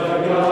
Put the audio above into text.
Lord God.